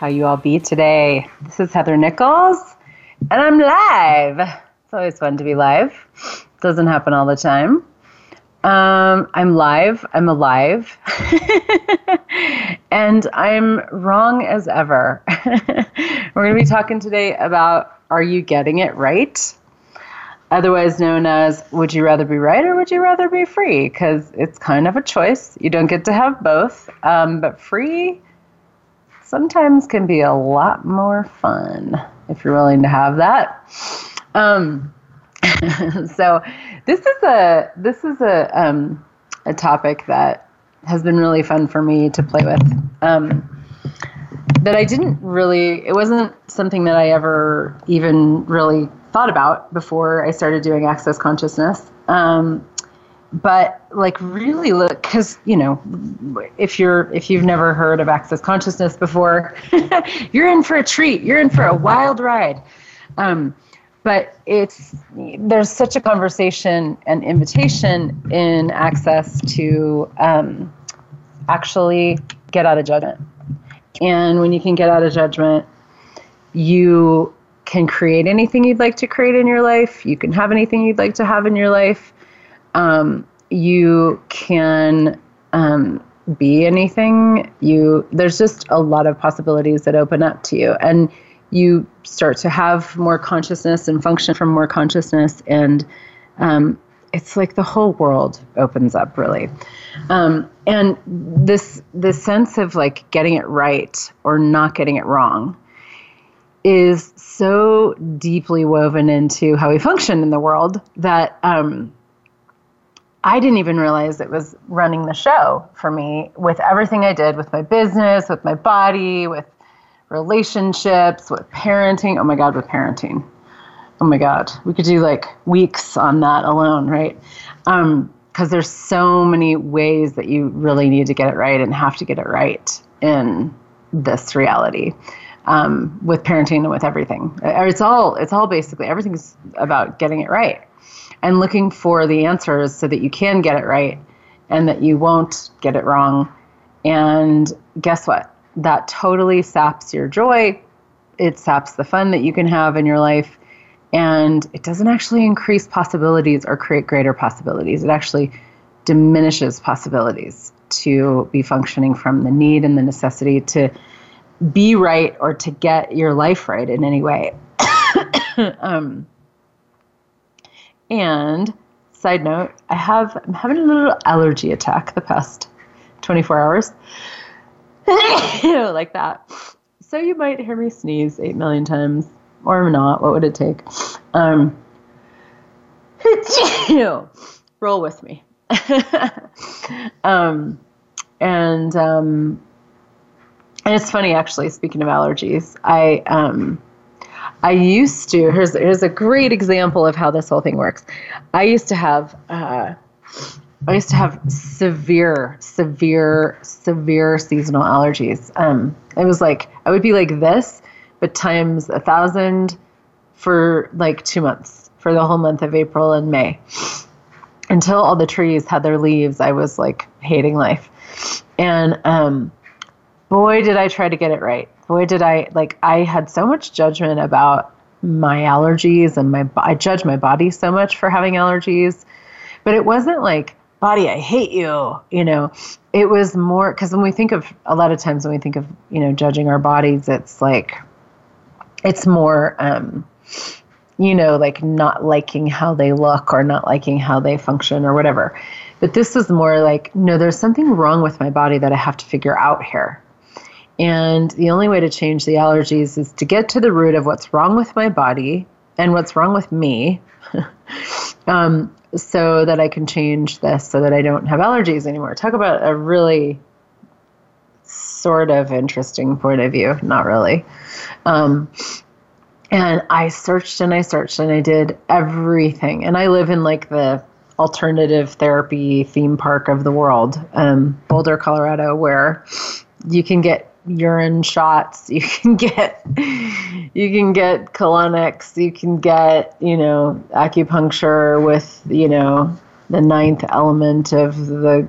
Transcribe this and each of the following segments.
How you all be today? This is Heather Nichols, and I'm live. It's always fun to be live. Doesn't happen all the time. Um, I'm live. I'm alive. and I'm wrong as ever. We're going to be talking today about Are You Getting It Right? Otherwise known as Would You Rather Be Right or Would You Rather Be Free? Because it's kind of a choice. You don't get to have both. Um, but free sometimes can be a lot more fun if you're willing to have that. Um, so this is a this is a um, a topic that has been really fun for me to play with. Um, that I didn't really it wasn't something that I ever even really thought about before I started doing access consciousness. Um, but like really look because you know if you're if you've never heard of access consciousness before you're in for a treat. You're in for a wild ride. Um, but it's there's such a conversation and invitation in access to um, actually get out of judgment. And when you can get out of judgment you can create anything you'd like to create in your life. You can have anything you'd like to have in your life um, you can um, be anything. You there's just a lot of possibilities that open up to you, and you start to have more consciousness and function from more consciousness, and um, it's like the whole world opens up really. Um, and this this sense of like getting it right or not getting it wrong is so deeply woven into how we function in the world that um, I didn't even realize it was running the show for me with everything I did with my business, with my body, with relationships, with parenting. Oh my God, with parenting. Oh my God. We could do like weeks on that alone, right? Because um, there's so many ways that you really need to get it right and have to get it right in this reality. Um, with parenting and with everything, it's all it's all basically everything's about getting it right and looking for the answers so that you can get it right and that you won't get it wrong. And guess what? That totally saps your joy. It saps the fun that you can have in your life. And it doesn't actually increase possibilities or create greater possibilities. It actually diminishes possibilities to be functioning from the need and the necessity to be right or to get your life right in any way. um, and side note, I have I'm having a little allergy attack the past 24 hours. like that. So you might hear me sneeze 8 million times or not. What would it take? Um, roll with me. um, and um, and it's funny actually. Speaking of allergies, I um, I used to. Here's here's a great example of how this whole thing works. I used to have. Uh, I used to have severe, severe, severe seasonal allergies. Um, it was like I would be like this, but times a thousand for like two months, for the whole month of April and May. Until all the trees had their leaves, I was like hating life. And um, boy, did I try to get it right boy, did I like, I had so much judgment about my allergies and my, I judge my body so much for having allergies. But it wasn't like, body, I hate you, you know. It was more, because when we think of, a lot of times when we think of, you know, judging our bodies, it's like, it's more, um, you know, like not liking how they look or not liking how they function or whatever. But this is more like, no, there's something wrong with my body that I have to figure out here. And the only way to change the allergies is to get to the root of what's wrong with my body and what's wrong with me um, so that I can change this so that I don't have allergies anymore. Talk about a really sort of interesting point of view. Not really. Um, and I searched and I searched and I did everything. And I live in like the alternative therapy theme park of the world, um, Boulder, Colorado, where you can get urine shots, you can get you can get colonics, you can get you know acupuncture with you know the ninth element of the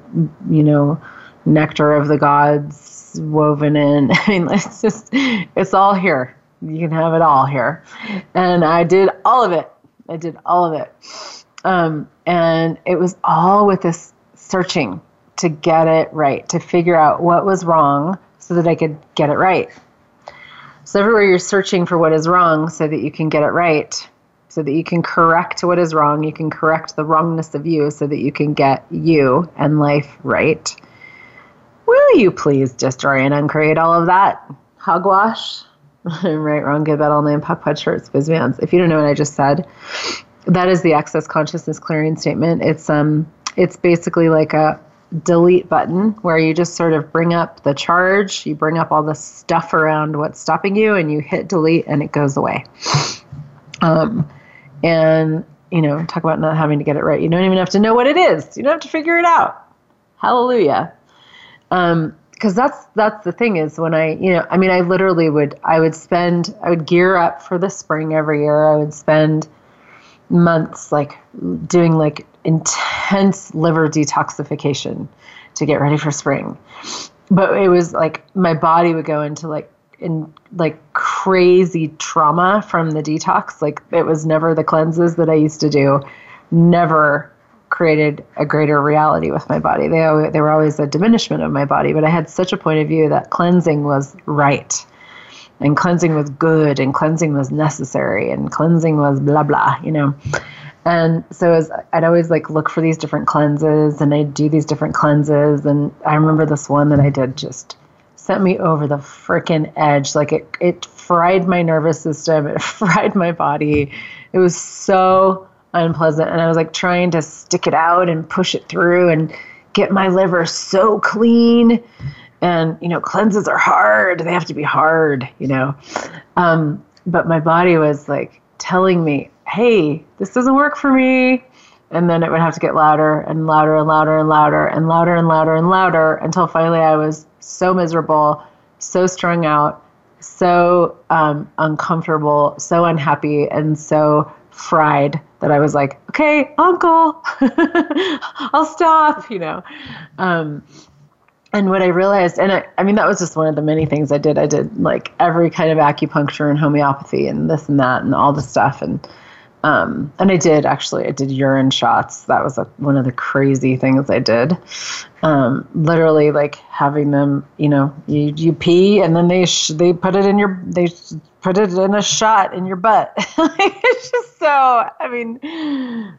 you know nectar of the gods woven in. I mean, it's just it's all here you can have it all here. And I did all of it. I did all of it. Um, and it was all with this searching to get it right, to figure out what was wrong so that I could get it right. So, everywhere you're searching for what is wrong so that you can get it right, so that you can correct what is wrong, you can correct the wrongness of you so that you can get you and life right. Will you please destroy and uncreate all of that? Hogwash? right, wrong, good, bad, all nine, POC, POD, shorts, biz vans. If you don't know what I just said, that is the access consciousness clearing statement. It's um, it's basically like a delete button where you just sort of bring up the charge, you bring up all the stuff around what's stopping you, and you hit delete, and it goes away. Um, and you know, talk about not having to get it right. You don't even have to know what it is. You don't have to figure it out. Hallelujah. Um, because that's that's the thing is when I you know I mean I literally would I would spend I would gear up for the spring every year I would spend months like doing like intense liver detoxification to get ready for spring but it was like my body would go into like in like crazy trauma from the detox like it was never the cleanses that I used to do never created a greater reality with my body. They they were always a diminishment of my body, but I had such a point of view that cleansing was right. And cleansing was good and cleansing was necessary and cleansing was blah blah, you know. And so as I'd always like look for these different cleanses and I'd do these different cleanses and I remember this one that I did just sent me over the freaking edge. Like it it fried my nervous system, it fried my body. It was so unpleasant and I was like trying to stick it out and push it through and get my liver so clean and you know cleanses are hard they have to be hard you know um, but my body was like telling me hey this doesn't work for me and then it would have to get louder and louder and louder and louder and louder and louder and louder until finally i was so miserable so strung out so um, uncomfortable so unhappy and so fried that I was like, okay, uncle, I'll stop, you know. Um, and what I realized, and I, I mean, that was just one of the many things I did. I did like every kind of acupuncture and homeopathy and this and that and all the stuff. And um, and I did actually, I did urine shots. That was a, one of the crazy things I did. Um, literally, like having them, you know, you, you pee and then they sh- they put it in your they put it in a shot in your butt. it's just so. I mean,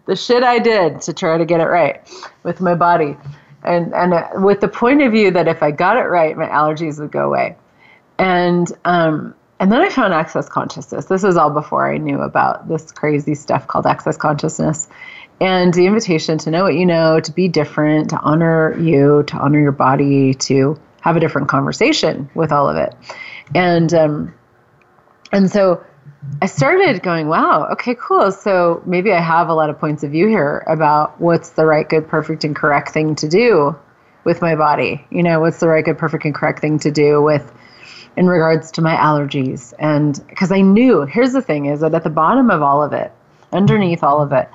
the shit I did to try to get it right with my body, and and uh, with the point of view that if I got it right, my allergies would go away, and um, and then I found access consciousness. This is all before I knew about this crazy stuff called access consciousness. And the invitation to know what you know, to be different, to honor you, to honor your body, to have a different conversation with all of it. And um, and so I started going, wow, okay, cool. So maybe I have a lot of points of view here about what's the right, good, perfect, and correct thing to do with my body. You know, what's the right, good, perfect, and correct thing to do with in regards to my allergies. And because I knew, here's the thing is that at the bottom of all of it, underneath all of it,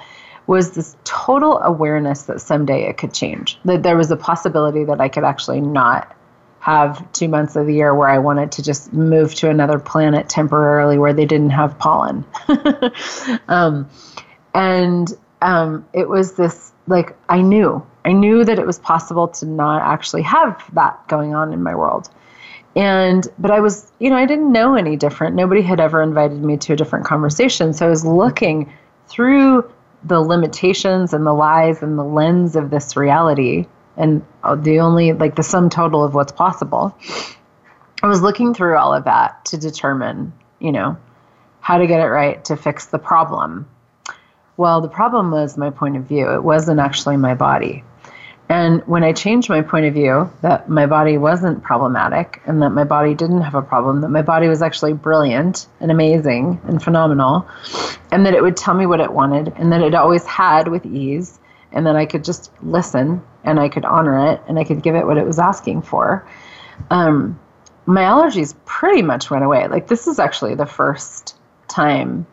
was this total awareness that someday it could change, that there was a possibility that I could actually not have two months of the year where I wanted to just move to another planet temporarily where they didn't have pollen. um, and um, it was this like, I knew, I knew that it was possible to not actually have that going on in my world and but i was you know i didn't know any different. Nobody had ever invited me to a different conversation. So i was looking through the limitations and the lies and the lens of this reality and the only like the sum total of what's possible. I was looking through all of that to determine you know how to get it right to fix the problem. Well the problem was my point of view. It wasn't actually my body And when I changed my point of view that my body wasn't problematic and that my body didn't have a problem, that my body was actually brilliant and amazing and phenomenal, and that it would tell me what it wanted and that it always had with ease, and that I could just listen and I could honor it and I could give it what it was asking for, um, my allergies pretty much went away. Like, this is actually the first time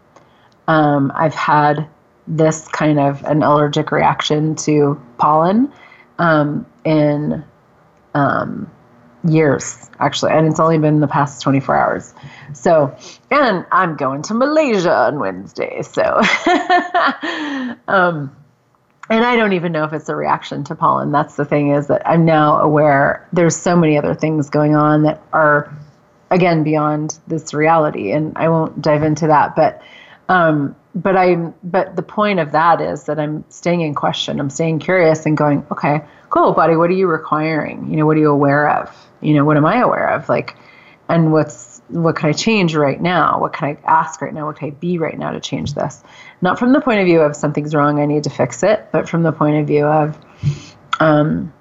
um, I've had this kind of an allergic reaction to pollen um, in um, years, actually, and it's only been the past 24 hours. So, and I'm going to Malaysia on Wednesday, so. um, and I don't even know if it's a reaction to pollen. That's the thing is that I'm now aware there's so many other things going on that are, again, beyond this reality, and I won't dive into that, but. Um, but I'm but the point of that is that I'm staying in question. I'm staying curious and going, okay, cool, buddy, what are you requiring? You know, what are you aware of? You know, what am I aware of? Like and what's what can I change right now? What can I ask right now? What can I be right now to change this? Not from the point of view of something's wrong, I need to fix it, but from the point of view of um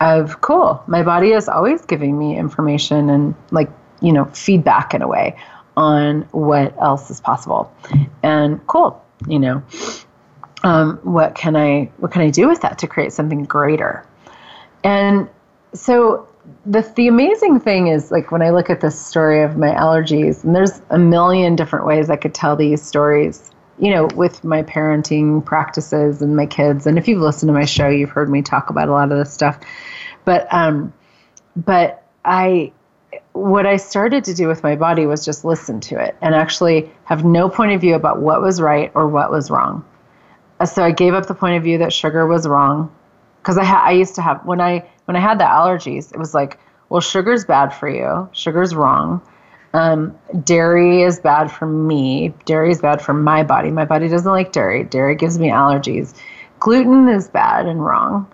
of cool, my body is always giving me information and like, you know, feedback in a way on what else is possible. And cool, you know, um, what can I what can I do with that to create something greater? And so the the amazing thing is like when I look at this story of my allergies, and there's a million different ways I could tell these stories. You know, with my parenting practices and my kids, and if you've listened to my show, you've heard me talk about a lot of this stuff. But um, but I what I started to do with my body was just listen to it and actually have no point of view about what was right or what was wrong. Uh, so I gave up the point of view that sugar was wrong because I ha- I used to have when I when I had the allergies, it was like, well, sugar's bad for you. Sugar's wrong. Um, dairy is bad for me. Dairy is bad for my body. My body doesn't like dairy. Dairy gives me allergies. Gluten is bad and wrong.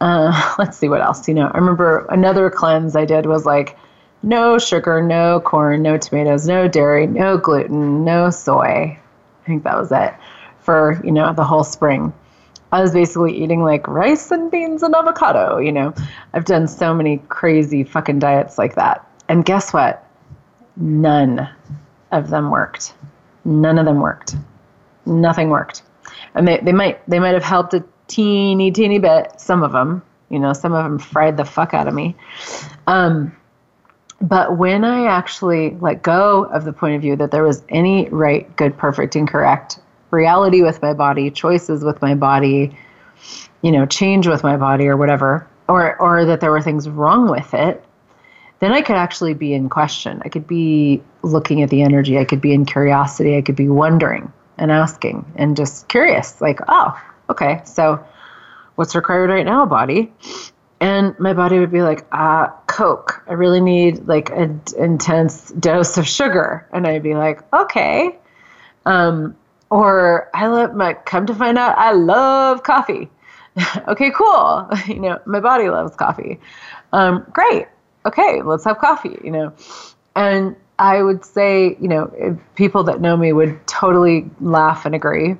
Uh, let's see what else. You know, I remember another cleanse I did was like no sugar, no corn, no tomatoes, no dairy, no gluten, no soy. I think that was it for, you know, the whole spring. I was basically eating like rice and beans and avocado, you know. I've done so many crazy fucking diets like that. And guess what? None of them worked. None of them worked. Nothing worked. And they, they might they might have helped a teeny, teeny bit, some of them. You know, some of them fried the fuck out of me. Um, but when I actually let go of the point of view that there was any right, good, perfect, incorrect reality with my body, choices with my body, you know, change with my body or whatever, or or that there were things wrong with it, then I could actually be in question. I could be looking at the energy, I could be in curiosity, I could be wondering and asking and just curious, like, oh, okay, so what's required right now, body? And my body would be like ah coke. I really need like an intense dose of sugar. And i'd be like okay. Um, or i love my come to find out i love coffee. Okay cool. You know my body loves coffee. Um, great. Okay let's have coffee you know. And i would say you know people that know me would totally laugh and agree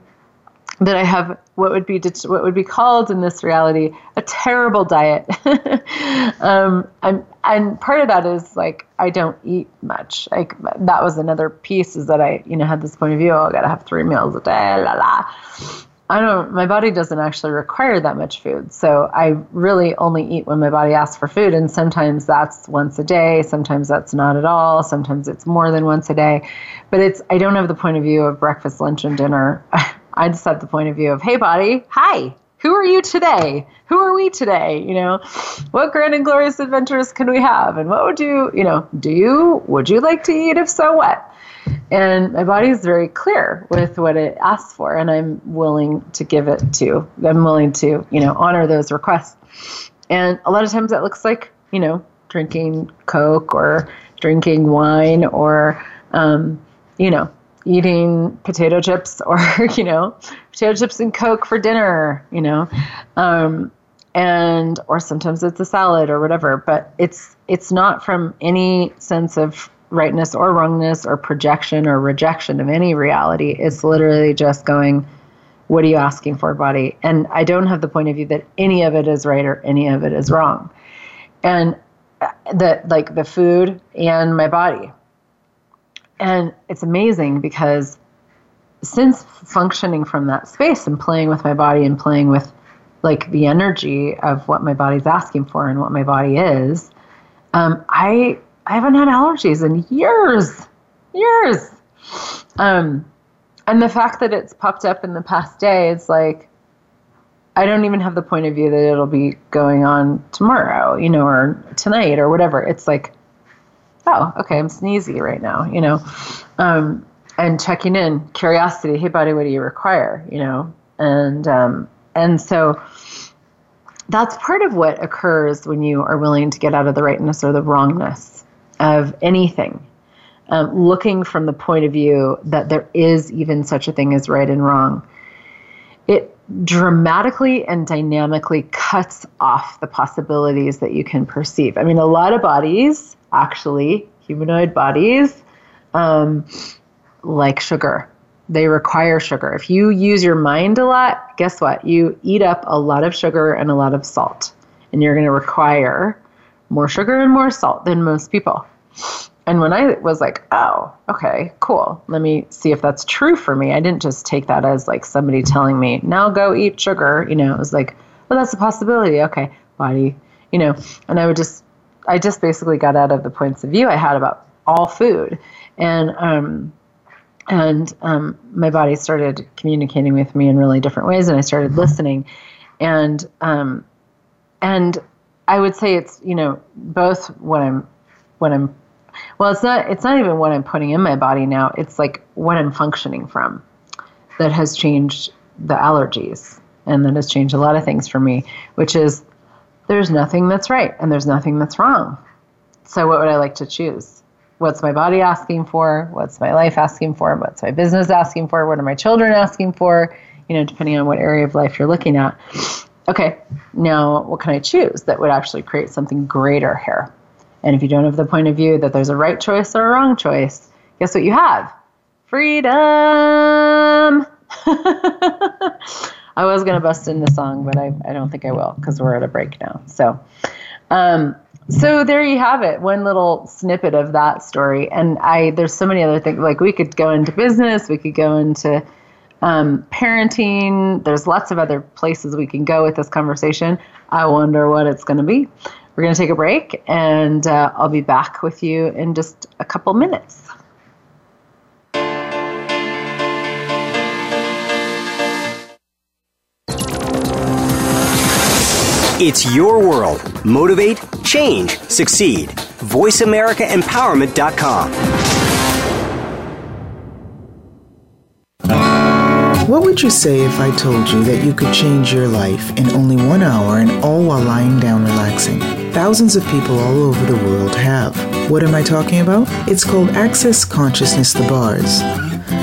that I have what would be what would be called in this reality a terrible diet. um, and and part of that is like I don't eat much. Like that was another piece is that I you know had this point of view. Oh, I gotta have three meals a day. La la. I don't. My body doesn't actually require that much food, so I really only eat when my body asks for food, and sometimes that's once a day. Sometimes that's not at all. Sometimes it's more than once a day, but it's. I don't have the point of view of breakfast, lunch, and dinner. I just have the point of view of, hey, body, hi, who are you today? Who are we today? You know, what grand and glorious adventures can we have? And what would you, you know, do you, would you like to eat? If so, what? And my body is very clear with what it asks for, and I'm willing to give it to. I'm willing to, you know, honor those requests. And a lot of times that looks like, you know, drinking Coke or drinking wine or, um, you know, eating potato chips or you know potato chips and coke for dinner you know um, and or sometimes it's a salad or whatever but it's it's not from any sense of rightness or wrongness or projection or rejection of any reality it's literally just going What are you asking for, body? And I don't have the point of view that any of it is right or any of it is wrong. And that like the food and my body. And it's amazing because since functioning from that space and playing with my body and playing with like the energy of what my body's asking for and what my body is, um, I I haven't had allergies in years, years. Um, and the fact that it's popped up in the past day, it's like I don't even have the point of view that it'll be going on tomorrow, you know, or tonight or whatever. It's like, oh, okay, I'm sneezy right now, you know, um, and checking in, curiosity. Hey, buddy, what do you require? You know, and um, and so that's part of what occurs when you are willing to get out of the rightness or the wrongness of anything. Um, looking from the point of view that there is even such a thing as right and wrong, it dramatically and dynamically cuts off the possibilities that you can perceive. I mean, a lot of bodies, actually, humanoid bodies, um, like sugar they require sugar. If you use your mind a lot, guess what? You eat up a lot of sugar and a lot of salt, and you're going to require more sugar and more salt than most people. And when I was like, oh, okay, cool. Let me see if that's true for me. I didn't just take that as like somebody telling me, now go eat sugar. You know, it was like, well, that's a possibility. Okay, body, you know. And I would just, I just basically got out of the points of view I had about all food. And, um, and um, my body started communicating with me in really different ways and i started listening. And um, and i would say it's you know both what i'm what i'm well it's not it's not even what i'm putting in my body now. It's like what i'm functioning from that has changed the allergies and that has changed a lot of things for me which is there's nothing that's right and there's nothing that's wrong. So what would i like to choose? What's my body asking for? What's my life asking for? What's my business asking for? What are my children asking for? You know depending on what area of life you're looking at. Okay now what can i choose that would actually create something greater here? And if you don't have the point of view that there's a right choice or a wrong choice guess what you have? Freedom i was going to bust in the song but I, I don't think i will because we're at a break now. So um, so there you have it one little snippet of that story. And i there's so many other things like we could go into business we could go into um, parenting. There's lots of other places we can go with this conversation. I wonder what it's going to be. We're going to take a break and uh, i'll be back with you in just a couple minutes It's your world. Motivate, change, succeed. VoiceAmericaEmpowerment.com. What would you say if I told you that you could change your life in only one hour and all while lying down relaxing? Thousands of people all over the world have. What am I talking about? It's called Access Consciousness The Bars.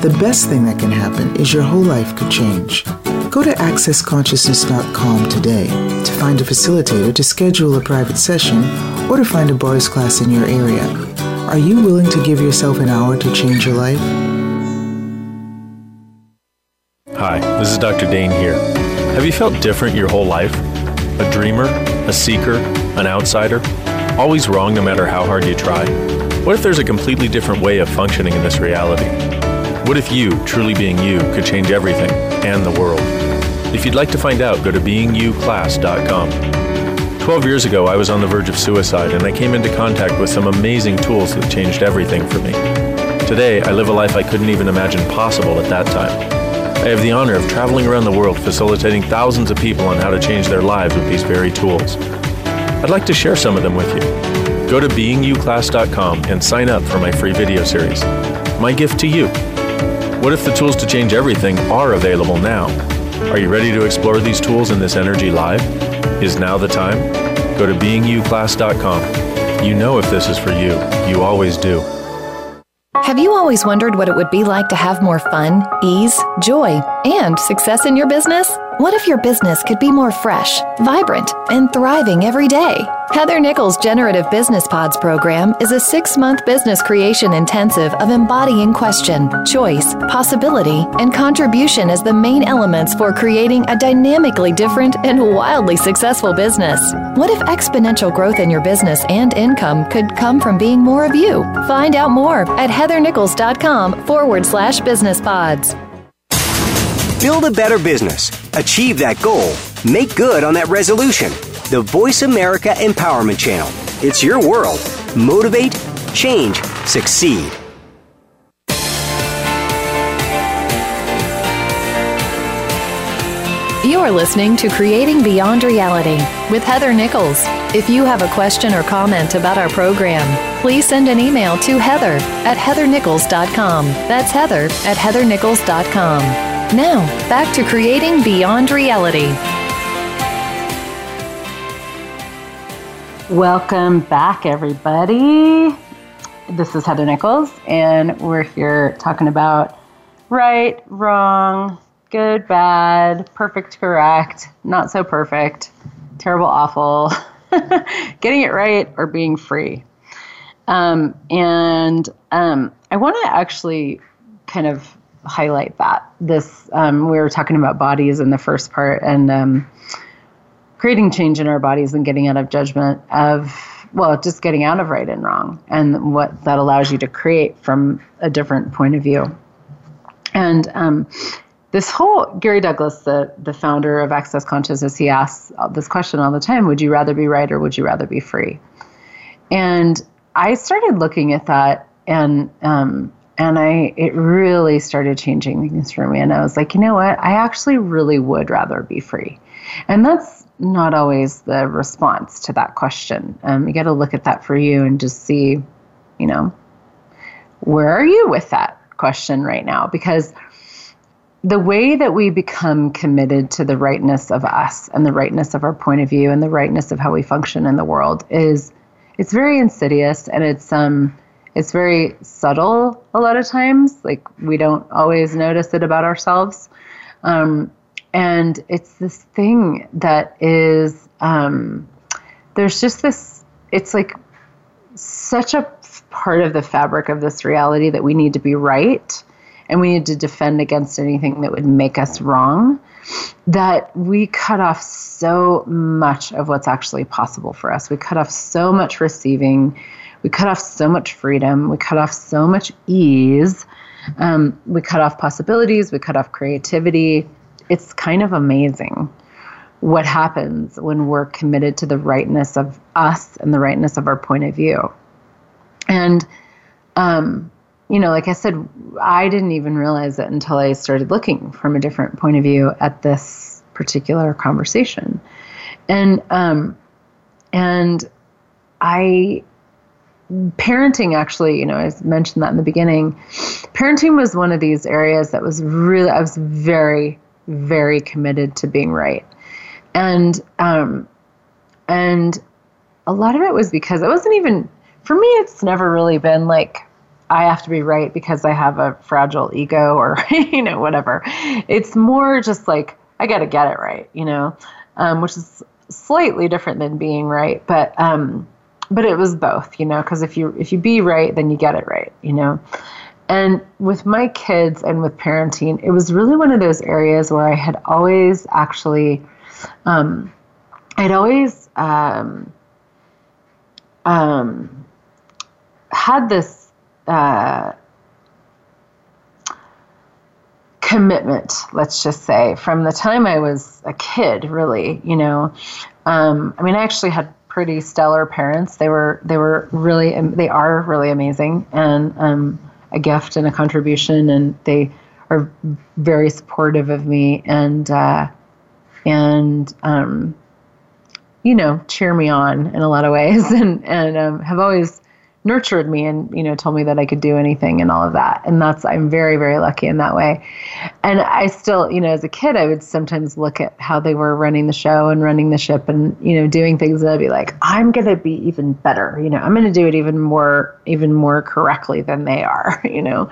The best thing that can happen is your whole life could change. Go to accessconsciousness.com today to find a facilitator to schedule a private session or to find a bars class in your area. Are you willing to give yourself an hour to change your life? Hi, this is Dr. Dain Heer. Have you felt different your whole life? A dreamer, a seeker, an outsider? Always wrong no matter how hard you try? What if there's a completely different way of functioning in this reality? What if you, truly being you, could change everything and the world? If you'd like to find out, go to beingyouclass.com. 12 years ago, I was on the verge of suicide, and I came into contact with some amazing tools that changed everything for me. Today, I live a life I couldn't even imagine possible at that time. I have the honor of traveling around the world facilitating thousands of people on how to change their lives with these very tools. I'd like to share some of them with you. Go to beingyouclass.com and sign up for my free video series. My gift to you what if the tools to change everything are available now? Are you ready to explore these tools in this Energy Live? Is now the time? Go to beingyouclass.com. You know if this is for you. You always do. Have you always wondered what it would be like to have more fun, ease, joy, and success in your business? What if your business could be more fresh, vibrant, and thriving every day? Heather Nichols' Generative Business Pods program is a six month business creation intensive of embodying question, choice, possibility, and contribution as the main elements for creating a dynamically different and wildly successful business. What if exponential growth in your business and income could come from being more of you? Find out more at heathernichols.com forward slash business pods. Build a better business, achieve that goal, make good on that resolution. The Voice America Empowerment Channel. It's your world. Motivate, change, succeed. You're listening to Creating Beyond Reality with Heather Nichols. If you have a question or comment about our program, please send an email to heather at heathernichols.com. That's heather at heathernichols.com. Now, back to Creating Beyond Reality. Welcome back, everybody. This is Heather Nichols, and we're here talking about right, wrong, good, bad, perfect, correct, not so perfect, terrible, awful, getting it right, or being free. Um, and um, I want to actually kind of highlight that. This um, we were talking about bodies in the first part, and um, creating change in our bodies and getting out of judgment of well, just getting out of right and wrong, and what that allows you to create from a different point of view. And um, this whole Gary Douglas, the the founder of Access Consciousness, he asks this question all the time: Would you rather be right or would you rather be free? And I started looking at that, and um, and I it really started changing things for me. And I was like, you know what? I actually really would rather be free, and that's not always the response to that question. Um, you got to look at that for you and just see, you know, where are you with that question right now? Because the way that we become committed to the rightness of us and the rightness of our point of view and the rightness of how we function in the world is it's very insidious and it's um it's very subtle a lot of times like we don't always notice it about ourselves um, and it's this thing that is um, there's just this it's like such a part of the fabric of this reality that we need to be right and we need to defend against anything that would make us wrong, that we cut off so much of what's actually possible for us. We cut off so much receiving, we cut off so much freedom, we cut off so much ease, um, we cut off possibilities, we cut off creativity. It's kind of amazing what happens when we're committed to the rightness of us and the rightness of our point of view. And um, you know, like I said, I didn't even realize it until I started looking from a different point of view at this particular conversation. And um, and I parenting actually, you know, I mentioned that in the beginning. Parenting was one of these areas that was really I was very very committed to being right. And um and a lot of it was because it wasn't even for me it's never really been like I have to be right because I have a fragile ego or, you know, whatever. It's more just like, I got to get it right, you know, um, which is slightly different than being right. But, um, but it was both, you know, because if you if you be right, then you get it right, you know. And with my kids and with parenting, it was really one of those areas where I had always actually, um, I'd always um, um, had this uh, commitment, let's just say, from the time I was a kid, really, you know. Um, I mean, I actually had pretty stellar parents. They were they were really they are really amazing and um, a gift and a contribution, and they are very supportive of me and uh, and um, you know cheer me on in a lot of ways, and and um, have always nurtured me and you know told me that I could do anything and all of that. And that's I'm very very lucky in that way. And I still you know as a kid I would sometimes look at how they were running the show and running the ship and you know doing things that I'd be like I'm gonna be even better you know. I'm gonna do it even more even more correctly than they are you know.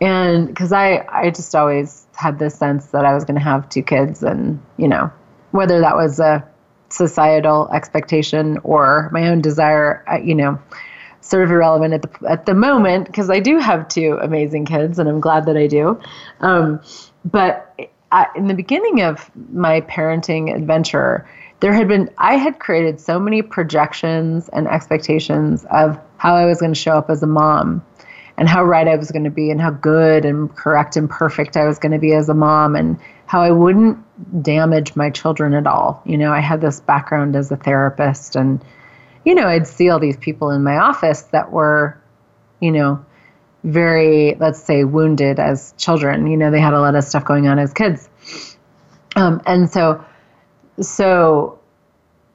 And because I I just always had this sense that I was gonna have two kids and you know whether that was a societal expectation or my own desire you know sort of irrelevant at the at the moment because I do have two amazing kids and I'm glad that I do. Um, but I, in the beginning of my parenting adventure, there had been I had created so many projections and expectations of how I was going to show up as a mom and how right I was going to be and how good and correct and perfect I was going to be as a mom and how I wouldn't damage my children at all. You know, I had this background as a therapist and you know, I'd see all these people in my office that were, you know, very, let's say, wounded as children. You know, they had a lot of stuff going on as kids. Um, and so, so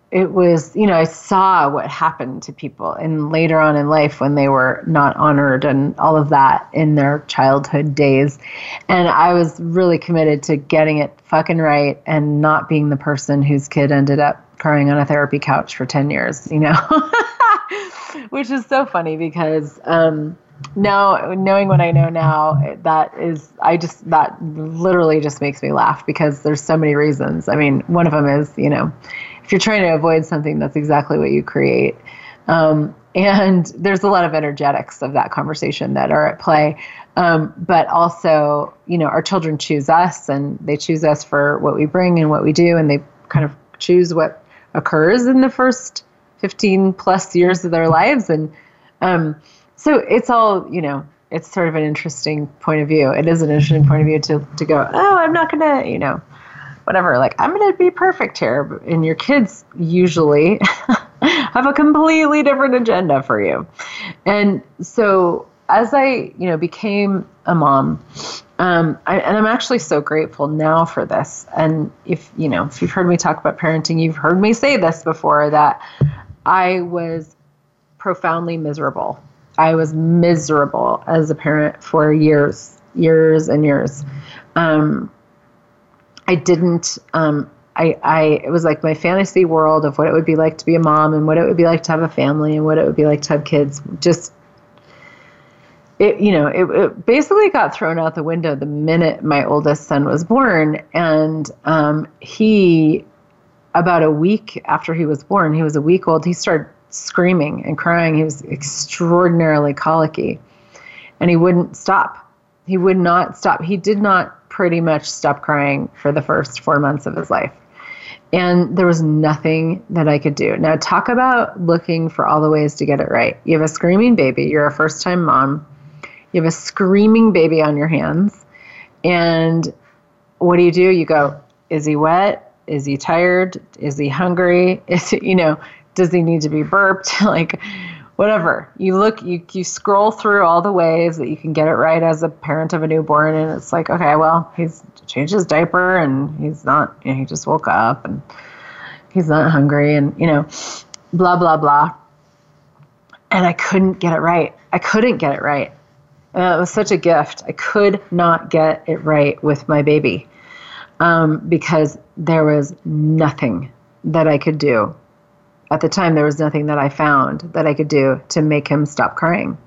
it was, you know, I saw what happened to people and later on in life when they were not honored and all of that in their childhood days. And I was really committed to getting it fucking right and not being the person whose kid ended up crying on a therapy couch for 10 years, you know, which is so funny because um, now knowing what I know now, that is, I just, that literally just makes me laugh because there's so many reasons. I mean, one of them is, you know, if you're trying to avoid something, that's exactly what you create. Um, and there's a lot of energetics of that conversation that are at play. Um, but also, you know, our children choose us and they choose us for what we bring and what we do, and they kind of choose what occurs in the first 15 plus years of their lives. And um, so it's all, you know, it's sort of an interesting point of view. It is an interesting point of view to, to go, oh, I'm not going to, you know, whatever, like, I'm going to be perfect here. And your kids usually have a completely different agenda for you. And so as I, you know, became a mom, um, I, and I'm actually so grateful now for this. And if you know, if you've heard me talk about parenting, you've heard me say this before that I was profoundly miserable. I was miserable as a parent for years, years and years. Um, I didn't. Um, I, I it was like my fantasy world of what it would be like to be a mom and what it would be like to have a family and what it would be like to have kids just it you know it, it, basically got thrown out the window the minute my oldest son was born. And um, he about a week after he was born he was a week old he started screaming and crying. He was extraordinarily colicky. And he wouldn't stop. He would not stop. He did not pretty much stop crying for the first four months of his life. And there was nothing that I could do. Now, talk about looking for all the ways to get it right. You have a screaming baby, you're a first time mom, you have a screaming baby on your hands. And what do you do? You go, is he wet? Is he tired? Is he hungry? Is he, you know, does he need to be burped? like whatever. You look you you scroll through all the ways that you can get it right as a parent of a newborn and it's like, okay, well, he's changed his diaper and he's not you know, he just woke up and he's not hungry and you know, blah blah blah. And I couldn't get it right. I couldn't get it right. Uh, it was such a gift. I could not get it right with my baby um, because there was nothing that I could do. At the time, there was nothing that I found that I could do to make him stop crying.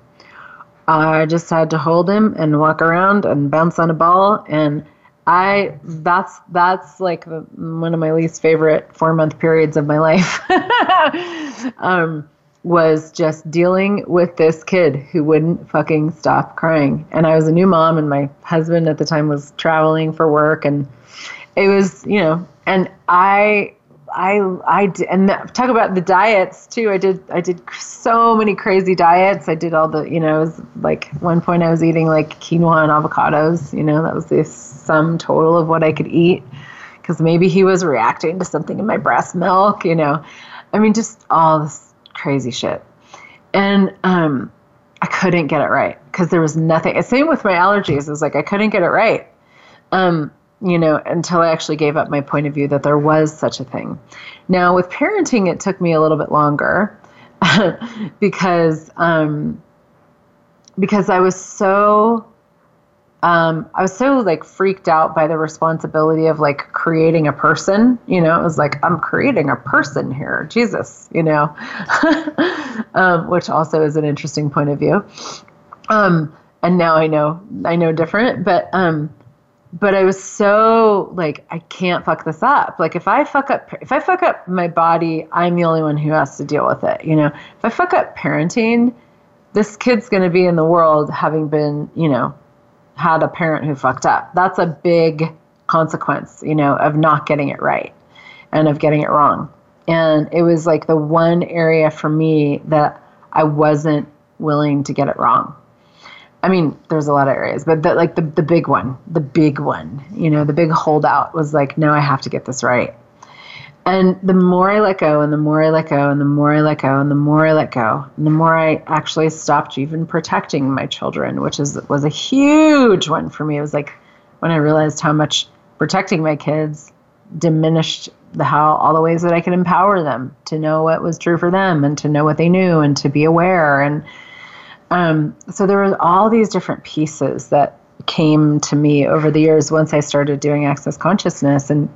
I just had to hold him and walk around and bounce on a ball and I that's that's like one of my least favorite four month periods of my life. um, was just dealing with this kid who wouldn't fucking stop crying. And I was a new mom, and my husband at the time was traveling for work, and it was, you know, and I. I I and talk about the diets too. I did I did so many crazy diets. I did all the you know it was like one point I was eating like quinoa and avocados. You know that was the sum total of what I could eat because maybe he was reacting to something in my breast milk. You know, I mean just all this crazy shit. And um, I couldn't get it right because there was nothing. Same with my allergies. It was like I couldn't get it right. Um, you know, until I actually gave up my point of view that there was such a thing. Now, with parenting, it took me a little bit longer because um, because I was so um, I was so like freaked out by the responsibility of like creating a person. You know, it was like I'm creating a person here, Jesus. You know, um, which also is an interesting point of view. Um, and now I know I know different, but um, but I was so like I can't fuck this up. Like if I fuck up if I fuck up my body, I'm the only one who has to deal with it. You know, if I fuck up parenting, this kid's going to be in the world having been, you know, had a parent who fucked up. That's a big consequence, you know, of not getting it right and of getting it wrong. And it was like the one area for me that I wasn't willing to get it wrong. I mean, there's a lot of areas, but the, like the, the big one, the big one, you know, the big holdout was like, no, I have to get this right. And the more I let go, and the more I let go, and the more I let go, and the more I let go, and the more I actually stopped even protecting my children, which is was a huge one for me. It was like when I realized how much protecting my kids diminished the how all the ways that I could empower them to know what was true for them and to know what they knew and to be aware and um, so there were all these different pieces that came to me over the years once I started doing access consciousness and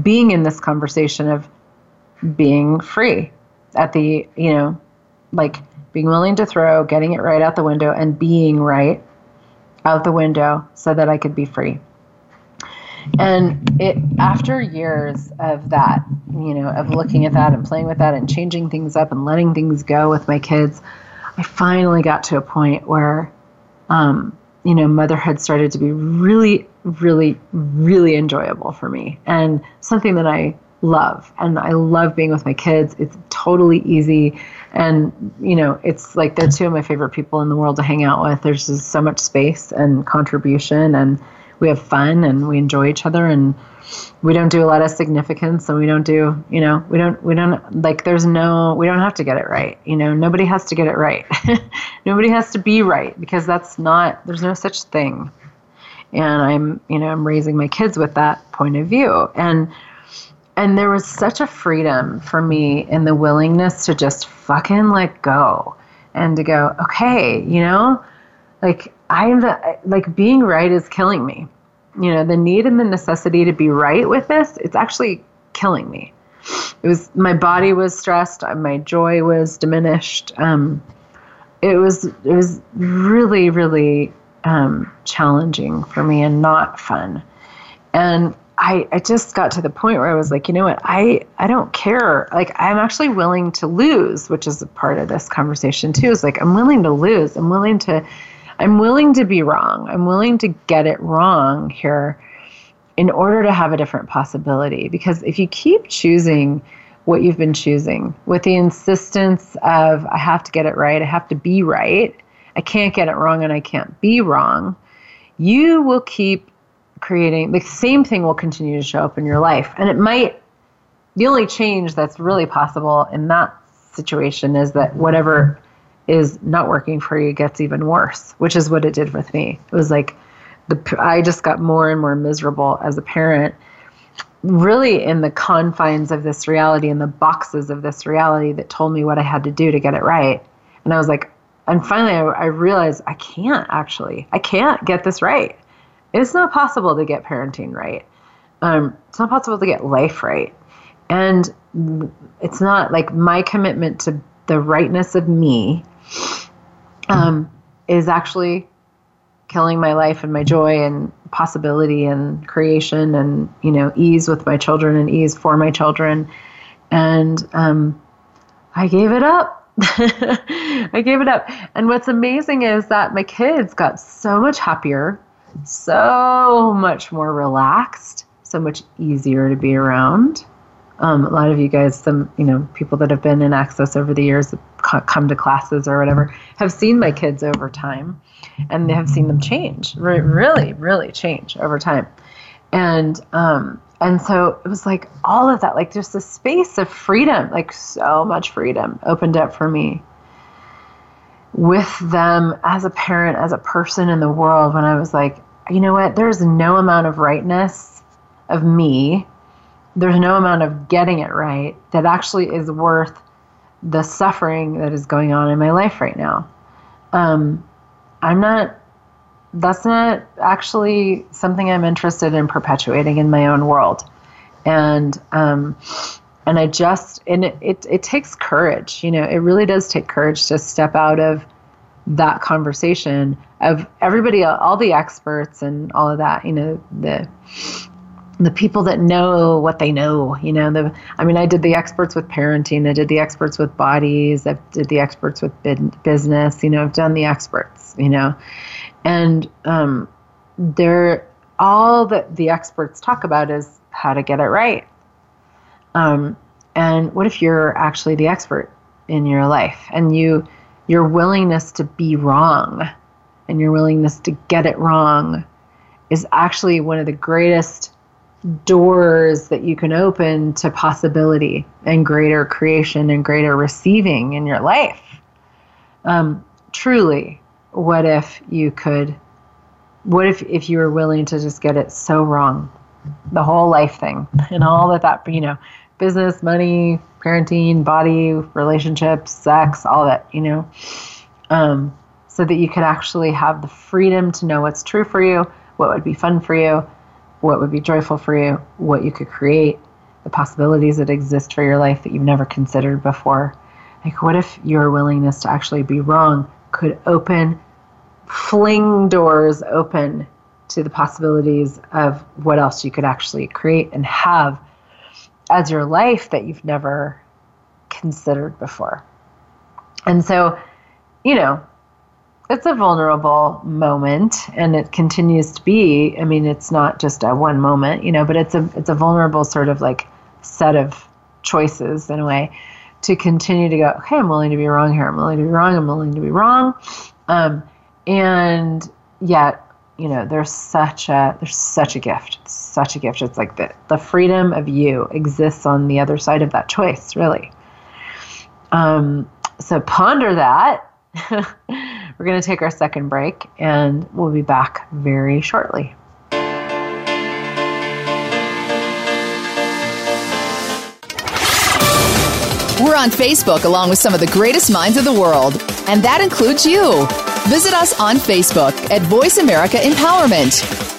being in this conversation of being free at the, you know, like being willing to throw, getting it right out the window, and being right out the window so that I could be free. And it after years of that, you know, of looking at that and playing with that and changing things up and letting things go with my kids, I finally got to a point where, um, you know, motherhood started to be really, really, really enjoyable for me and something that I love. And I love being with my kids. It's totally easy. And, you know, it's like they're two of my favorite people in the world to hang out with. There's just so much space and contribution, and we have fun and we enjoy each other. And, we don't do a lot of significance and we don't do you know we don't we don't like there's no we don't have to get it right you know nobody has to get it right nobody has to be right because that's not there's no such thing and i'm you know i'm raising my kids with that point of view and and there was such a freedom for me in the willingness to just fucking let go and to go okay you know like i'm the, like being right is killing me you know, the need and the necessity to be right with this, it's actually killing me. It was my body was stressed, uh, my joy was diminished. Um, it was it was really really um, challenging for me and not fun. And I, I just got to the point where I was like, you know what, I, I don't care. Like, I'm actually willing to lose, which is a part of this conversation too. Is like, I'm willing to lose. I'm willing to I'm willing to be wrong. I'm willing to get it wrong here in order to have a different possibility. Because if you keep choosing what you've been choosing with the insistence of, I have to get it right, I have to be right, I can't get it wrong, and I can't be wrong, you will keep creating the same thing will continue to show up in your life. And it might, the only change that's really possible in that situation is that whatever is not working for you gets even worse, which is what it did with me. It was like the I just got more and more miserable as a parent, really in the confines of this reality, and the boxes of this reality that told me what I had to do to get it right. And I was like, and finally I, I realized I can't actually, I can't get this right. It's not possible to get parenting right. Um, it's not possible to get life right. And it's not like my commitment to the rightness of me um, is actually killing my life and my joy and possibility and creation and you know ease with my children and ease for my children and um, i gave it up i gave it up. And what's amazing is that my kids got so much happier so much more relaxed so much easier to be around. Um, a lot of you guys, some you know people that have been in access over the years, come to classes or whatever, have seen my kids over time, and they have seen them change, really, really change over time, and um, and so it was like all of that, like just a space of freedom, like so much freedom opened up for me with them as a parent, as a person in the world. When I was like, you know what, there's no amount of rightness of me there's no amount of getting it right that actually is worth the suffering that is going on in my life right now. Um, I'm not, that's not actually something I'm interested in perpetuating in my own world. And, um, and I just, and it, it, it takes courage, you know, it really does take courage to step out of that conversation of everybody, all the experts and all of that, you know, the, the people that know what they know you know the i mean i did the experts with parenting i did the experts with bodies i did the experts with business you know i've done the experts you know and um, they're all that the experts talk about is how to get it right um, and what if you're actually the expert in your life and you your willingness to be wrong and your willingness to get it wrong is actually one of the greatest doors that you can open to possibility and greater creation and greater receiving in your life. Um, truly, what if you could? What if if you were willing to just get it so wrong, the whole life thing, and all that that you know, business, money, parenting, body, relationships, sex, all that you know, um, so that you could actually have the freedom to know what's true for you, what would be fun for you, what would be joyful for you, what you could create, the possibilities that exist for your life that you've never considered before. Like, what if your willingness to actually be wrong could open, fling doors open to the possibilities of what else you could actually create and have as your life that you've never considered before? And so, you know, it's a vulnerable moment and it continues to be. I mean it's not just a one moment you know but it's a it's a vulnerable sort of like set of choices in a way to continue to go okay i'm willing to be wrong here. I'm willing to be wrong. I'm willing to be wrong. Um, and yet you know there's such a there's such a gift such a gift it's like the, the freedom of you exists on the other side of that choice really um, so ponder that We're going to take our second break and we'll be back very shortly. We're on Facebook along with some of the greatest minds of the world, and that includes you. Visit us on Facebook at Voice America Empowerment.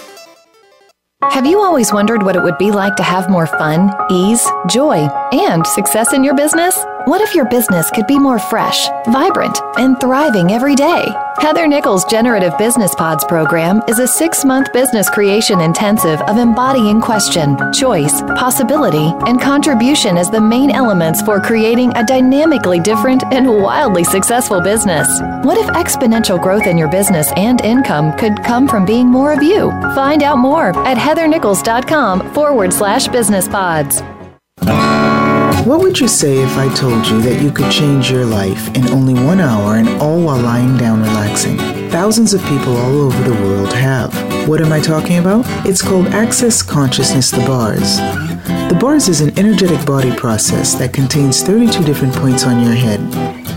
Have you always wondered what it would be like to have more fun, ease, joy, and success in your business? What if your business could be more fresh, vibrant, and thriving every day? Heather Nichols' Generative Business Pods program is a six month business creation intensive of embodying question, choice, possibility, and contribution as the main elements for creating a dynamically different and wildly successful business. What if exponential growth in your business and income could come from being more of you? Find out more at heathernichols.com forward slash business pods. What would you say if I told you that you could change your life in only one hour and all while lying down relaxing? Thousands of people all over the world have. What am I talking about? It's called Access Consciousness The Bars. The bars is an energetic body process that contains 32 different points on your head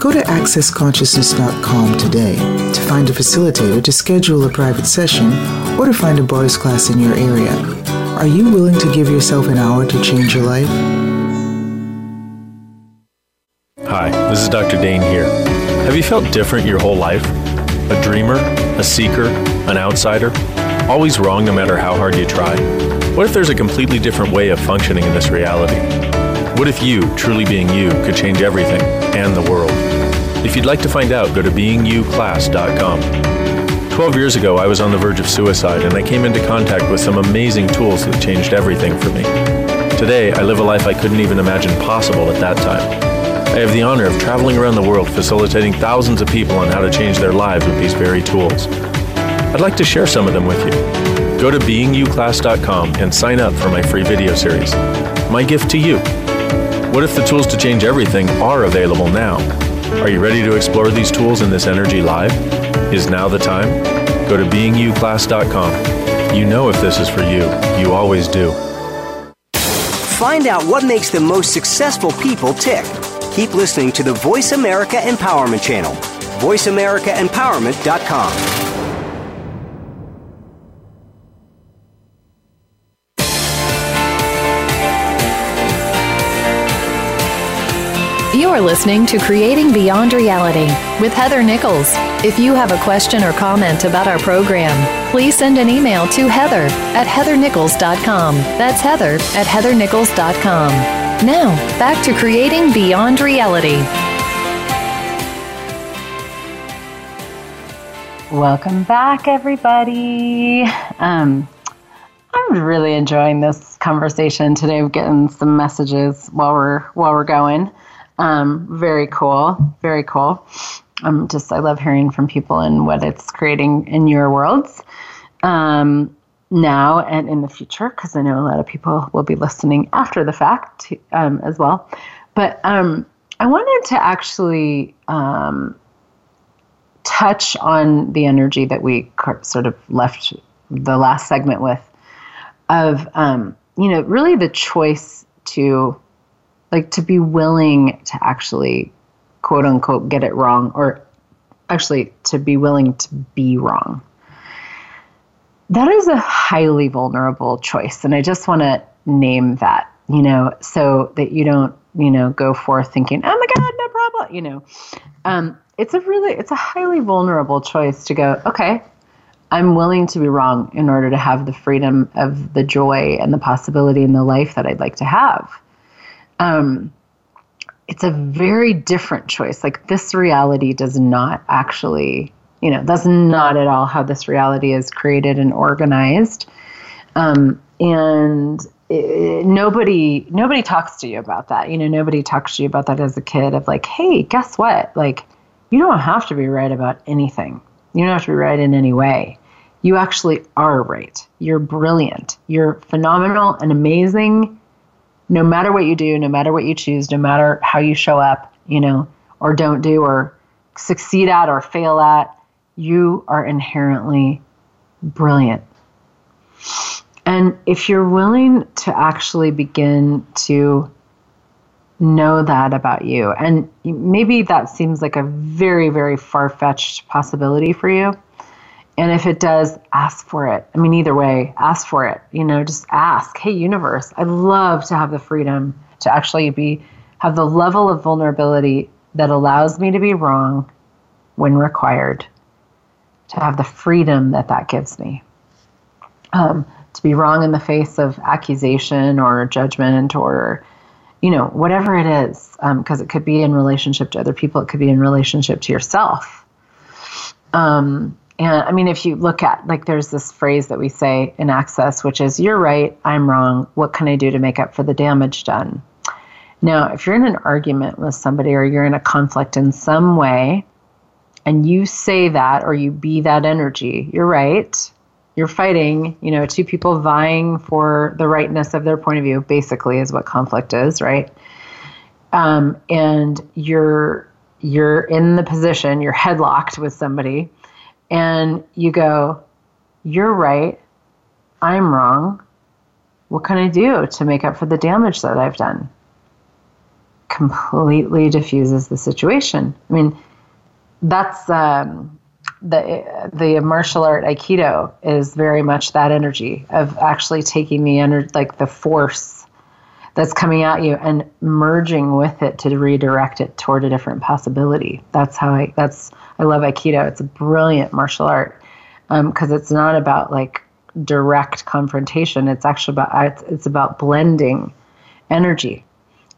Go to accessconsciousness.com today to find a facilitator to schedule a private session or to find a BARS class in your area. Are you willing to give yourself an hour to change your life? Hi, this is Dr. Dain Heer. Have you felt different your whole life? A dreamer, a seeker, an outsider? Always wrong no matter how hard you try? What if there's a completely different way of functioning in this reality? What if you, truly being you, could change everything and the world? If you'd like to find out, go to beingyouclass.com. 12 years ago, I was on the verge of suicide and I came into contact with some amazing tools that changed everything for me. Today, I live a life I couldn't even imagine possible at that time. I have the honor of traveling around the world facilitating thousands of people on how to change their lives with these very tools. I'd like to share some of them with you. Go to beingyouclass.com and sign up for my free video series. My gift to you. What if the tools to change everything are available now? Are you ready to explore these tools in this energy live? Is now the time? Go to beingyouclass.com. You know if this is for you. You always do. Find out what makes the most successful people tick. Keep listening to the Voice America Empowerment Channel. VoiceAmericaEmpowerment.com. You're listening to Creating Beyond Reality with Heather Nichols. If you have a question or comment about our program, please send an email to heather at heathernichols.com. That's heather at heathernichols.com. Now, back to Creating Beyond Reality. Welcome back, everybody. Um, I'm really enjoying this conversation today. We're getting some messages while we're while we're going. Um, very cool. Very cool. Um, just I love hearing from people and what it's creating in your worlds um, now and in the future because I know a lot of people will be listening after the fact um, as well. But um, I wanted to actually um, touch on the energy that we sort of left the last segment with of um, you know really the choice to like to be willing to actually quote unquote get it wrong or actually to be willing to be wrong. That is a highly vulnerable choice and i just want to name that you know so that you don't you know go forth thinking oh my god no problem you know. Um, it's a really it's a highly vulnerable choice to go okay i'm willing to be wrong in order to have the freedom of the joy and the possibility in the life that i'd like to have um, it's a very different choice. Like this reality does not actually, you know, that's not at all how this reality is created and organized. Um, and it, nobody nobody talks to you about that. You know, nobody talks to you about that as a kid of like, hey, guess what? Like, you don't have to be right about anything. You don't have to be right in any way. You actually are right. You're brilliant. You're phenomenal and amazing no matter what you do, no matter what you choose, no matter how you show up, you know, or don't do, or succeed at, or fail at, you are inherently brilliant. And if you're willing to actually begin to know that about you, and maybe that seems like a very, very far fetched possibility for you and if it does, ask for it. I mean, either way, ask for it. You know, just ask, hey, universe, I'd love to have the freedom to actually be, have the level of vulnerability that allows me to be wrong when required, to have the freedom that that gives me. Um, to be wrong in the face of accusation or judgment or, you know, whatever it is, because um, it could be in relationship to other people, it could be in relationship to yourself. Um, and I mean, if you look at, like, there's this phrase that we say in Access, which is, You're right, I'm wrong. What can I do to make up for the damage done? Now, if you're in an argument with somebody or you're in a conflict in some way, and you say that or you be that energy, you're right. You're fighting, you know, two people vying for the rightness of their point of view, basically, is what conflict is, right? Um, and you're you're in the position, you're headlocked with somebody and you go, You're right. I'm wrong. What can I do to make up for the damage that I've done? Completely diffuses the situation. I mean, that's um, the the martial art aikido is very much that energy of actually taking the energy, like the force that's coming at you and merging with it to redirect it toward a different possibility. That's how I. That's I love Aikido. It's a brilliant martial art because um, it's not about like direct confrontation. It's actually about it's, it's about blending energy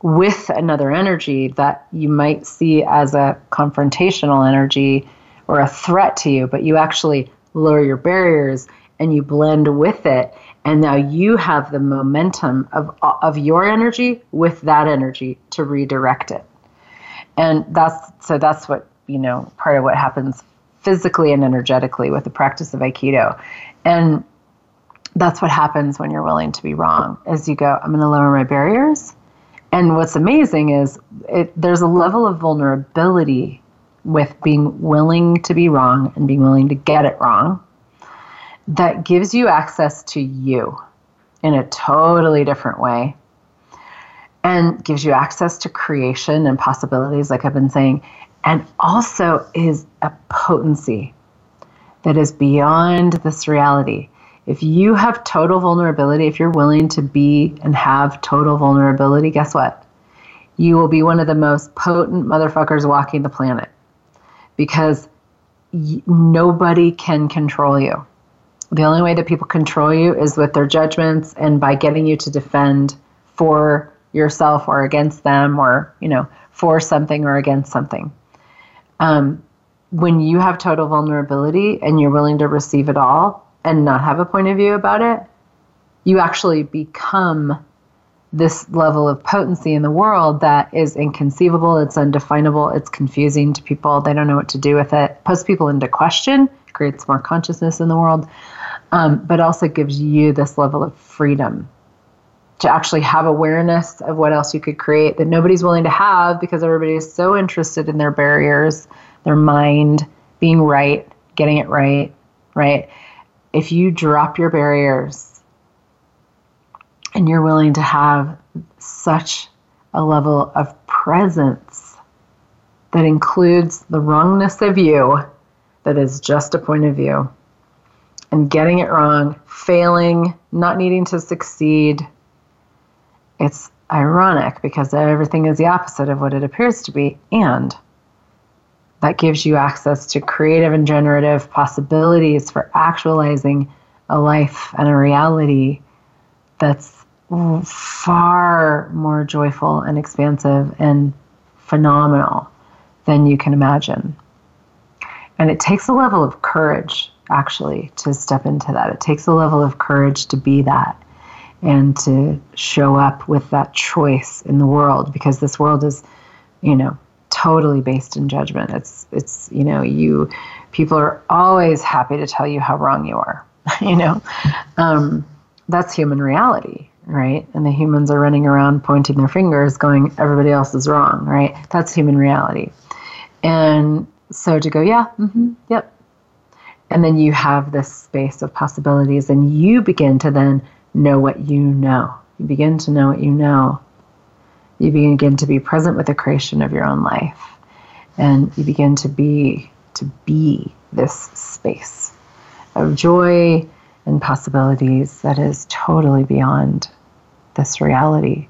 with another energy that you might see as a confrontational energy or a threat to you, but you actually lower your barriers and you blend with it and now you have the momentum of of your energy with that energy to redirect it and that's so that's what you know, part of what happens physically and energetically with the practice of Aikido. And that's what happens when you're willing to be wrong as you go, I'm going to lower my barriers. And what's amazing is it, there's a level of vulnerability with being willing to be wrong and being willing to get it wrong that gives you access to you in a totally different way and gives you access to creation and possibilities, like I've been saying, and also is a potency that is beyond this reality. If you have total vulnerability, if you're willing to be and have total vulnerability, guess what? You will be one of the most potent motherfuckers walking the planet because nobody can control you. The only way that people control you is with their judgments and by getting you to defend for yourself or against them or, you know, for something or against something. Um, when you have total vulnerability and you're willing to receive it all and not have a point of view about it, you actually become this level of potency in the world that is inconceivable, it's undefinable, it's confusing to people. They don't know what to do with it. Puts people into question, creates more consciousness in the world, um, but also gives you this level of freedom to actually have awareness of what else you could create that nobody's willing to have because everybody is so interested in their barriers, their mind being right, getting it right, right? If you drop your barriers and you're willing to have such a level of presence that includes the wrongness of you, that is just a point of view, and getting it wrong, failing, not needing to succeed. It's ironic because everything is the opposite of what it appears to be, and that gives you access to creative and generative possibilities for actualizing a life and a reality that's far more joyful and expansive and phenomenal than you can imagine. And it takes a level of courage, actually, to step into that. It takes a level of courage to be that and to show up with that choice in the world because this world is, you know, totally based in judgment. It's, it's, you know, you, people are always happy to tell you how wrong you are, you know. Um, that's human reality right? And the humans are running around pointing their fingers, going, everybody else is wrong, right? That's human reality. And so to go, yeah, mm-hmm, yep. And then you have this space of possibilities, and you begin to then know what you know. You begin to know what you know. You begin to be present with the creation of your own life, and you begin to be to be this space of joy and possibilities that is totally beyond this reality.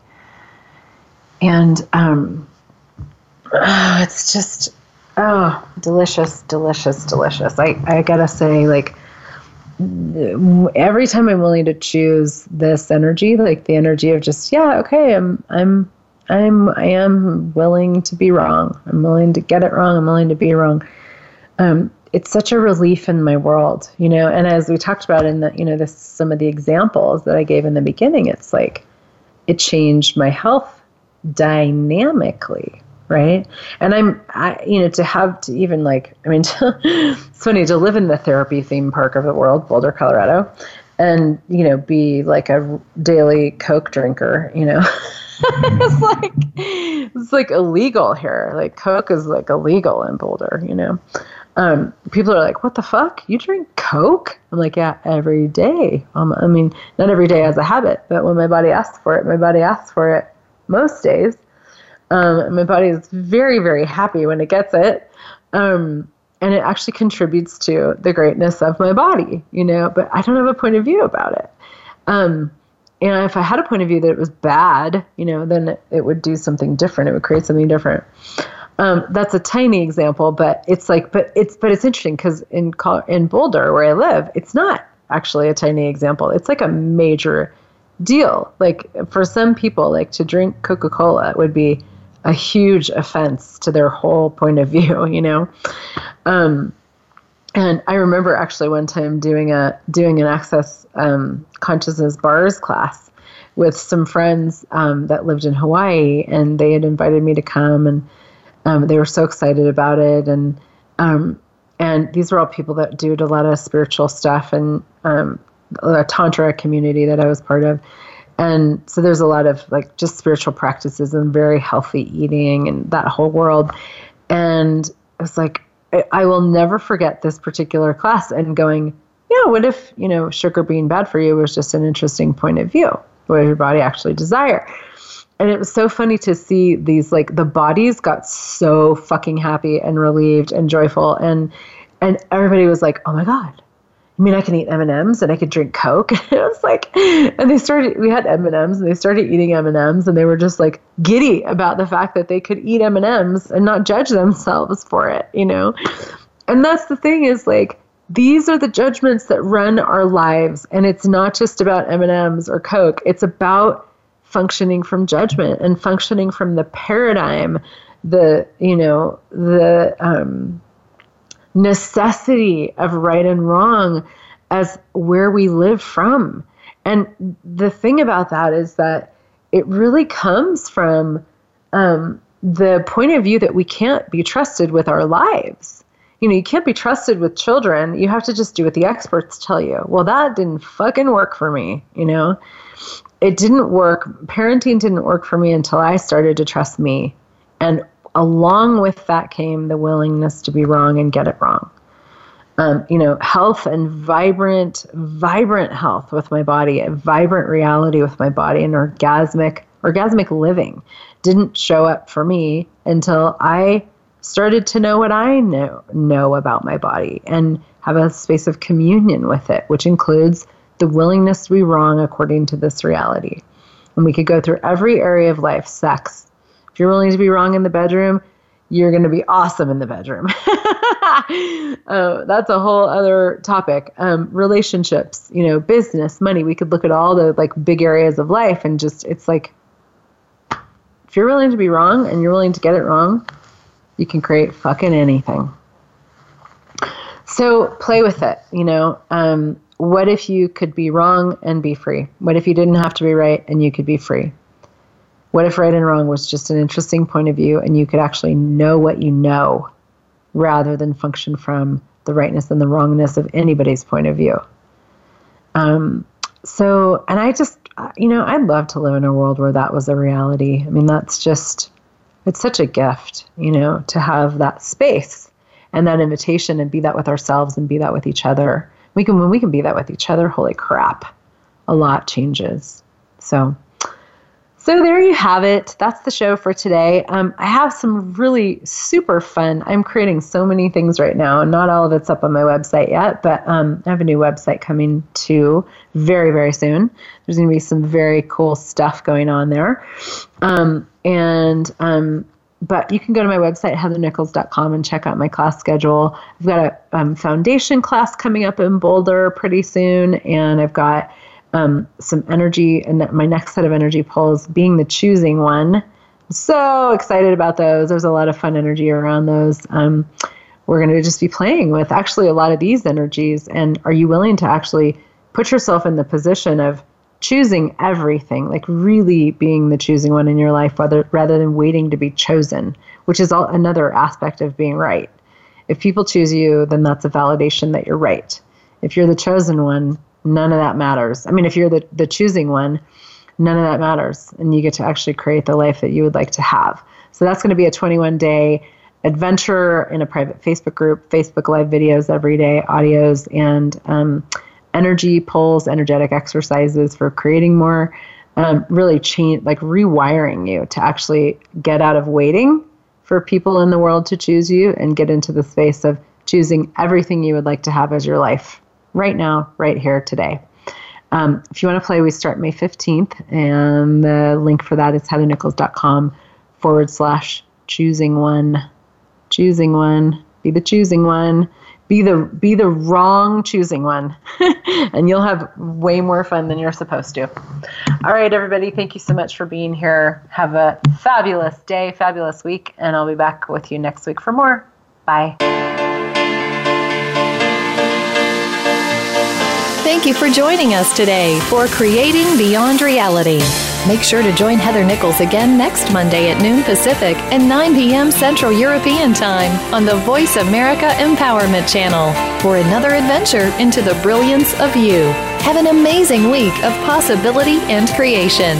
And um, oh, it's just, oh, delicious, delicious, delicious. I, I gotta say, like, every time I'm willing to choose this energy, like the energy of just, yeah, okay, I'm, I'm, I'm, I am willing to be wrong. I'm willing to get it wrong. I'm willing to be wrong. Um, it's such a relief in my world, you know. And as we talked about in the, you know, this some of the examples that I gave in the beginning, it's like it changed my health dynamically, right? And I'm, I, you know, to have to even like, I mean, to, it's funny to live in the therapy theme park of the world, Boulder, Colorado, and you know, be like a daily Coke drinker, you know. it's like it's like illegal here. Like Coke is like illegal in Boulder, you know um, people are like, "What the fuck? You drink Coke?" I'm like, "Yeah, every day." Um, I mean, not every day as a habit, but when my body asks for it, my body asks for it most days. Um, my body is very, very happy when it gets it, um, and it actually contributes to the greatness of my body, you know. But I don't have a point of view about it. Um, and if I had a point of view that it was bad, you know, then it, would do something different. It would create something different. Um, that's a tiny example, but it's like, but it's but it's interesting because in in Boulder where I live, it's not actually a tiny example. It's like a major deal. Like for some people, like to drink Coca Cola would be a huge offense to their whole point of view, you know. Um, and I remember actually one time doing a doing an access um, consciousness bars class with some friends um, that lived in Hawaii, and they had invited me to come and um, they were so excited about it, and um, and these were all people that do a lot of spiritual stuff and um, a tantra community that I was part of, and so there's a lot of like just spiritual practices and very healthy eating and that whole world, and I was like, I will never forget this particular class and going, yeah, what if, you know, sugar being bad for you was just an interesting point of view? What does your body actually desire? And it was so funny to see these like the bodies got so fucking happy and relieved and joyful and and everybody was like, "Oh my god, I mean, I can eat M and M's and I could drink Coke. it was like, and they started. We had M and M's and they started eating M and M's and they were just like giddy about the fact that they could eat M and M's and not judge themselves for it, you know. And that's the thing is like these are the judgments that run our lives, and it's not just about M and M's or Coke. It's about functioning from judgment and functioning from the paradigm, the you know the um, necessity of right and wrong as where we live from. And the thing about that is that it really comes from um, the point of view that we can't be trusted with our lives. You know, you can't be trusted with children. You have to just do what the experts tell you. Well, that didn't fucking work for me, you know? It didn't work. Parenting didn't work for me until I started to trust me. And along with that came the willingness to be wrong and get it wrong. Um, you know, health and vibrant, vibrant health with my body, a vibrant reality with my body, and orgasmic, orgasmic living didn't show up for me until I started to know what I know know about my body and have a space of communion with it, which includes the willingness to be wrong according to this reality. And we could go through every area of life, sex, if you're willing to be wrong in the bedroom, you're going to be awesome in the bedroom. uh, that's a whole other topic. Um, relationships, you know, business, money. We could look at all the like big areas of life and just, it's like, if you're willing to be wrong and you're willing to get it wrong, you can create fucking anything. So play with it, you know. Um, what if you could be wrong and be free? What if you didn't have to be right and you could be free? What if right and wrong was just an interesting point of view and you could actually know what you know rather than function from the rightness and the wrongness of anybody's point of view? Um, so, and I just, you know, I'd love to live in a world where that was a reality. I mean, that's just, it's such a gift, you know, to have that space and that invitation and be that with ourselves and be that with each other. We can, when we can be that with each other, holy crap, a lot changes. So, so there you have it. That's the show for today. Um, I have some really super fun. I'm creating so many things right now, and not all of it's up on my website yet, but um, I have a new website coming too very, very soon. There's going to be some very cool stuff going on there. Um, and um, but you can go to my website heathernichols.com and check out my class schedule. I've got a um, foundation class coming up in Boulder pretty soon, and I've got um, some energy, and my next set of energy pulls being the choosing one. So excited about those. There's a lot of fun energy around those. Um, we're going to just be playing with actually a lot of these energies. And are you willing to actually put yourself in the position of choosing everything, like really being the choosing one in your life, rather rather than waiting to be chosen, which is all, another aspect of being right. If people choose you, then that's a validation that you're right. If you're the chosen one, none of that matters. I mean, if you're the, the choosing one, none of that matters. And you get to actually create the life that you would like to have. So that's going to be a 21 day adventure in a private Facebook group, Facebook live videos every day, audios, and um, energy pulls, energetic exercises for creating more. Um, really change, like rewiring you to actually get out of waiting for people in the world to choose you and get into the space of choosing everything you would like to have as your life right now, right here, today. Um, if you want to play, we start May 15th, and the link for that is heathernichols.com forward slash choosing one. Choosing one. Be the choosing one. Be the be the wrong choosing one, and you'll have way more fun than you're supposed to. All right, everybody, thank you so much for being here. Have a fabulous day, fabulous week, and I'll be back with you next week for more. Bye. Thank you for joining us today for Creating Beyond Reality. Make sure to join Heather Nichols again next Monday at noon Pacific and 9 p.m. Central European Time on the Voice America Empowerment Channel for another adventure into the brilliance of you. Have an amazing week of possibility and creation.